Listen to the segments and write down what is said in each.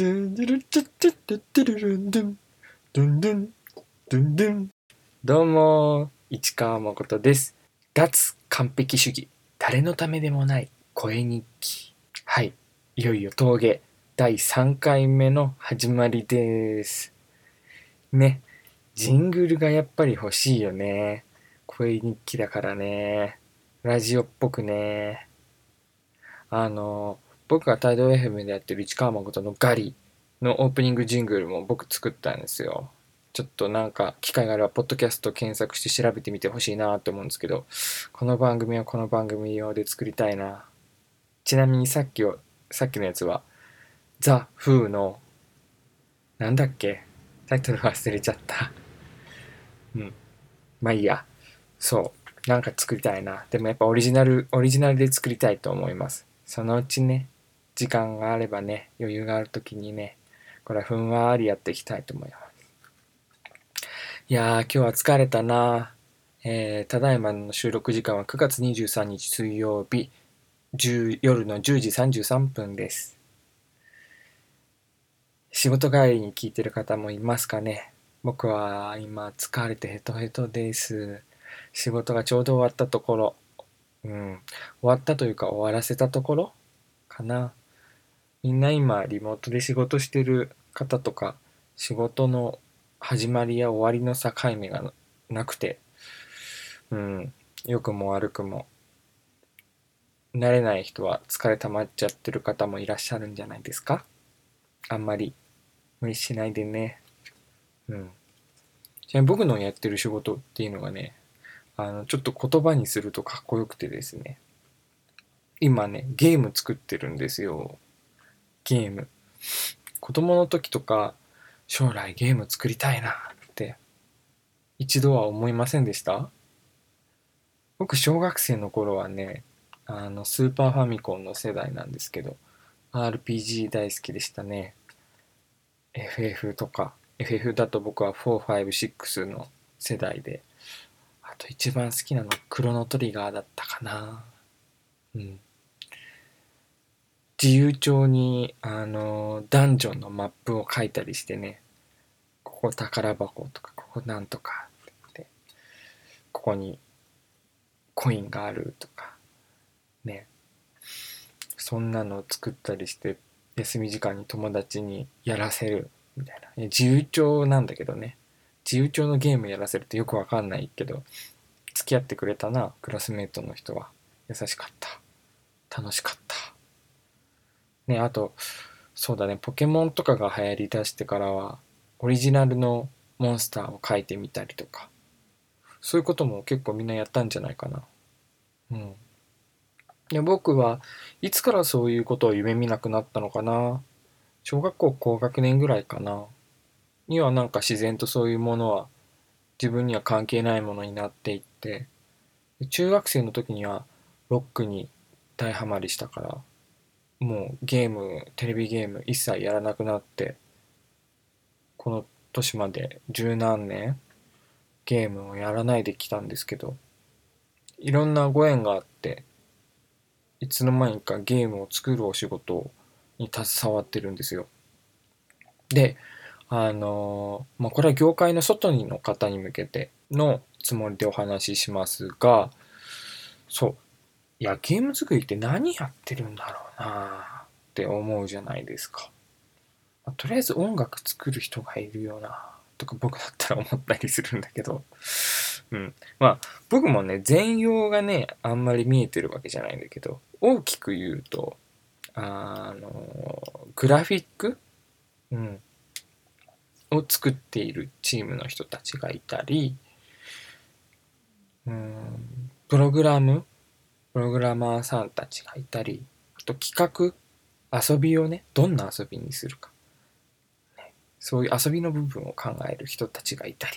ドゥンドゥルチュッチュッドゥッドゥルルンドゥンドゥンドゥンドゥンドゥンどうも市川誠です脱完璧主義誰のためでもない声日記はいいよいよ峠第3回目の始まりですねジングルがやっぱり欲しいよね声日記だからねラジオっぽくねあのー僕が態度 FM でやってる市川誠のガリのオープニングジングルも僕作ったんですよ。ちょっとなんか機会があれば、ポッドキャスト検索して調べてみてほしいなと思うんですけど、この番組はこの番組用で作りたいな。ちなみにさっきを、さっきのやつは、ザ・フーの、なんだっけ？タイトル忘れちゃった。うん。まあいいや。そう。なんか作りたいな。でもやっぱオリジナル、オリジナルで作りたいと思います。そのうちね、時間があればね、余裕がある時にね、これはふんわりやっていきたいと思います。いやー、今日は疲れたなえー、ただいまの収録時間は9月23日水曜日、夜の10時33分です。仕事帰りに聞いてる方もいますかね僕は今疲れてヘトヘトです。仕事がちょうど終わったところ、うん、終わったというか終わらせたところかな。みんな今リモートで仕事してる方とか仕事の始まりや終わりの境目がなくてうん良くも悪くも慣れない人は疲れ溜まっちゃってる方もいらっしゃるんじゃないですか？あんまり無理しないでね。うん。ちなみに僕のやってる仕事っていうのがねあのちょっと言葉にするとかっこよくてですね。今ねゲーム作ってるんですよ。ゲーム。子供の時とか、将来ゲーム作りたいなって一度は思いませんでした？僕小学生の頃はね、あのスーパーファミコンの世代なんですけど、RPG 大好きでしたね。FF とか、FF だと僕は4、5、6の世代で、あと一番好きなのクロノトリガーだったかな。うん。自由帳に、あの、ダンジョンのマップを書いたりしてね、ここ宝箱とか、ここなんとかってここにコインがあるとか、ね、そんなのを作ったりして、休み時間に友達にやらせるみたいな。自由帳なんだけどね、自由帳のゲームやらせるとよくわかんないけど、付き合ってくれたな、クラスメートの人は。優しかった。楽しかった。ね、あと、そうだね、ポケモンとかが流行りだしてからは、オリジナルのモンスターを描いてみたりとか、そういうことも結構みんなやったんじゃないかな。うん。で僕はいつからそういうことを夢見なくなったのかな。小学校高学年ぐらいかな。にはなんか自然とそういうものは自分には関係ないものになっていって、中学生の時にはロックに大ハマりしたから、もうゲームテレビゲーム一切やらなくなってこの年まで十何年ゲームをやらないできたんですけどいろんなご縁があっていつの間にかゲームを作るお仕事に携わってるんですよ。であのまあこれは業界の外にの方に向けてのつもりでお話ししますがそういやゲーム作りって何やってるんだろうあって思うじゃないですか。まあ、とりあえず音楽作る人がいるよなとか僕だったら思ったりするんだけど、うん。まあ僕もね、全容がね、あんまり見えてるわけじゃないんだけど、大きく言うと、あの、グラフィック？うん。を作っているチームの人たちがいたり、うん、プログラム？プログラマーさんたちがいたり、あと企画、遊びをね、どんな遊びにするか。ね、そういう遊びの部分を考える人たちがいたり。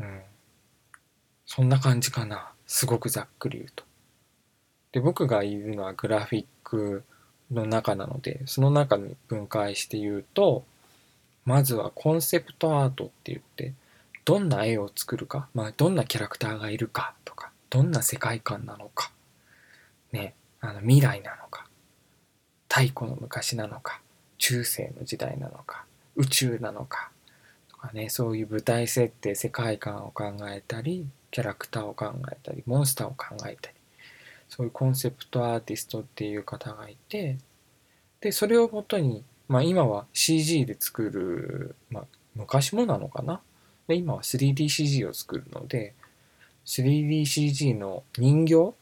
うん。そんな感じかな。すごくざっくり言うと。で、僕がいるのはグラフィックの中なので、その中に分解して言うと、まずはコンセプトアートって言って、どんな絵を作るか、まあ、どんなキャラクターがいるかとか、どんな世界観なのか、ね、あの未来なのか。太古の昔なのか。中世の時代なのか。宇宙なのか。とかねそういう舞台設定世界観を考えたりキャラクターを考えたりモンスターを考えたり。そういうコンセプトアーティストっていう方がいて。でそれをもとに、まあ、今は CG で作る、まあ、昔もなのかな。で今は 3DCG を作るので 3DCG の人形？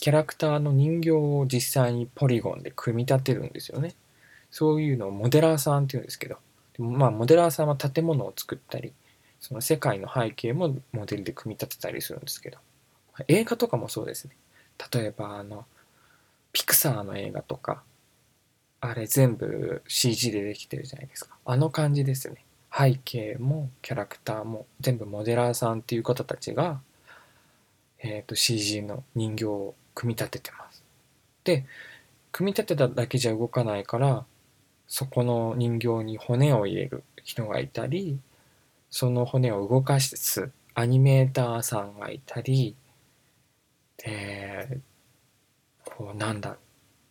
キャラクターの人形を実際にポリゴンで組み立てるんですよね。そういうのをモデラーさんっていうんですけど、まあモデラーさんは建物を作ったり、その世界の背景もモデルで組み立てたりするんですけど、映画とかもそうですね。例えばあの、ピクサーの映画とか、あれ全部 CG でできてるじゃないですか。あの感じですね。背景もキャラクターも全部モデラーさんっていう方たちが、えっ、ー、と CG の人形を組み立ててます。で、組み立てただけじゃ動かないから、そこの人形に骨を入れる人がいたり、その骨を動かすアニメーターさんがいたり、で、こうなんだ、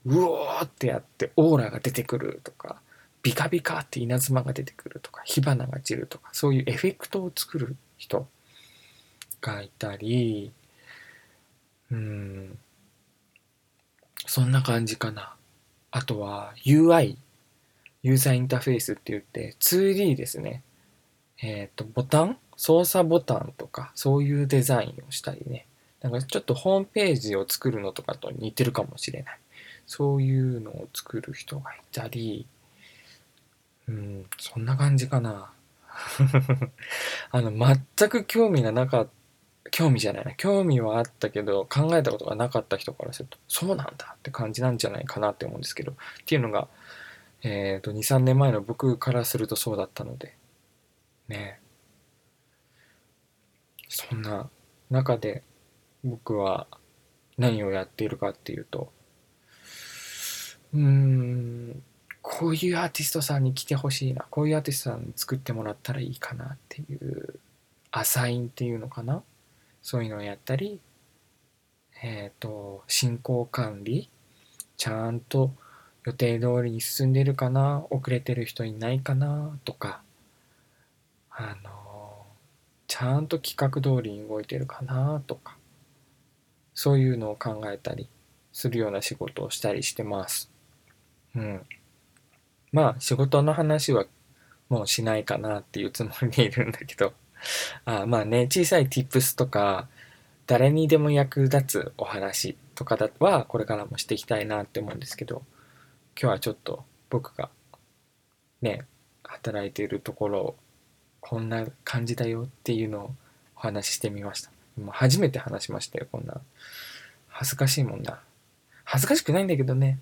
うおーってやってオーラが出てくるとか、ビカビカって稲妻が出てくるとか、火花が散るとか、そういうエフェクトを作る人がいたり、うん、そんな感じかな。あとは UI、ユーザーインターフェースって言って 2D ですね。えっ、ー、と、ボタン？操作ボタンとかそういうデザインをしたりね。なんかちょっとホームページを作るのとかと似てるかもしれない。そういうのを作る人がいたり、うん、そんな感じかな。あの、全く興味がなかった興味じゃないな。興味はあったけど、考えたことがなかった人からすると、そうなんだって感じなんじゃないかなって思うんですけど、っていうのが、えっ、ー、と、2、3年前の僕からするとそうだったので、ねそんな中で僕は何をやっているかっていうと、うーん、こういうアーティストさんに来てほしいな、こういうアーティストさんに作ってもらったらいいかなっていう、アサインっていうのかなそういうのをやったり、えっ、ー、と、進行管理、ちゃんと予定通りに進んでるかな、遅れてる人いないかな、とか、あの、ちゃんと企画通りに動いてるかな、とか、そういうのを考えたりするような仕事をしたりしてます。うん。まあ、仕事の話はもうしないかなっていうつもりでいるんだけど、あまあね、小さい tips とか、誰にでも役立つお話とかはこれからもしていきたいなって思うんですけど、今日はちょっと僕がね、働いているところをこんな感じだよっていうのをお話ししてみました。もう初めて話しましたよ、こんな。恥ずかしいもんな。恥ずかしくないんだけどね。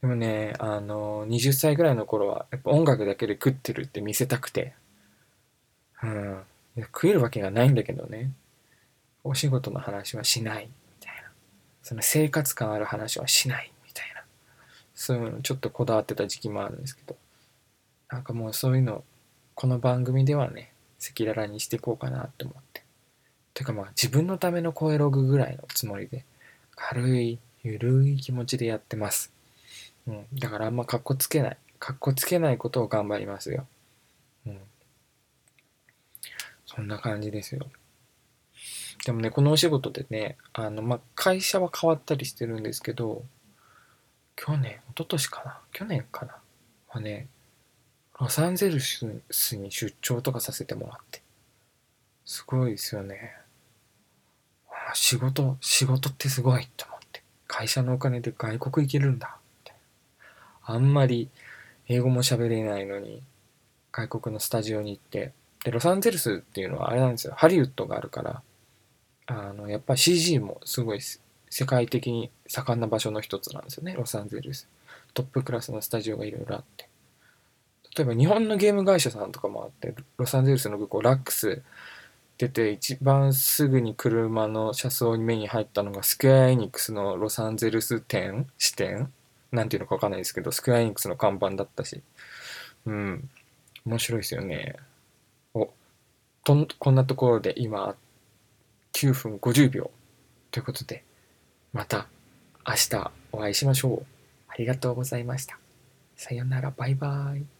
でもね、あの、20歳ぐらいの頃は、やっぱ音楽だけで食ってるって見せたくて、うん。食えるわけがないんだけどね。お仕事の話はしない、みたいな。その生活感ある話はしない、みたいな。そういうのちょっとこだわってた時期もあるんですけど。なんかもうそういうの、この番組ではね、赤裸々にしていこうかなって思って。てかまあ自分のための声ログぐらいのつもりで、軽い、ゆるい気持ちでやってます。うん。だからあんまかっこつけない。かっこつけないことを頑張りますよ。うん。そんな感じですよ。でもね、このお仕事でね、あの、まあ、会社は変わったりしてるんですけど、去年、一昨年かな？去年かな？はね、ロサンゼルスに出張とかさせてもらって。すごいですよね。仕事、仕事ってすごいと思って。会社のお金で外国行けるんだ。みたいな。あんまり英語も喋れないのに、外国のスタジオに行って、で、ロサンゼルスっていうのはあれなんですよ。ハリウッドがあるから、あの、やっぱ CG もすごい世界的に盛んな場所の一つなんですよね、ロサンゼルス。トップクラスのスタジオがいろいろあって。例えば日本のゲーム会社さんとかもあって、ロサンゼルスの空港、ラックス出て一番すぐに車の車窓に目に入ったのがスクエアエニックスのロサンゼルス店支店なんていうのかわかんないですけど、スクエアエニックスの看板だったし。うん。面白いですよね。とこんなところで今9分50秒ということでまた明日お会いしましょう。ありがとうございました。さよならバイバイ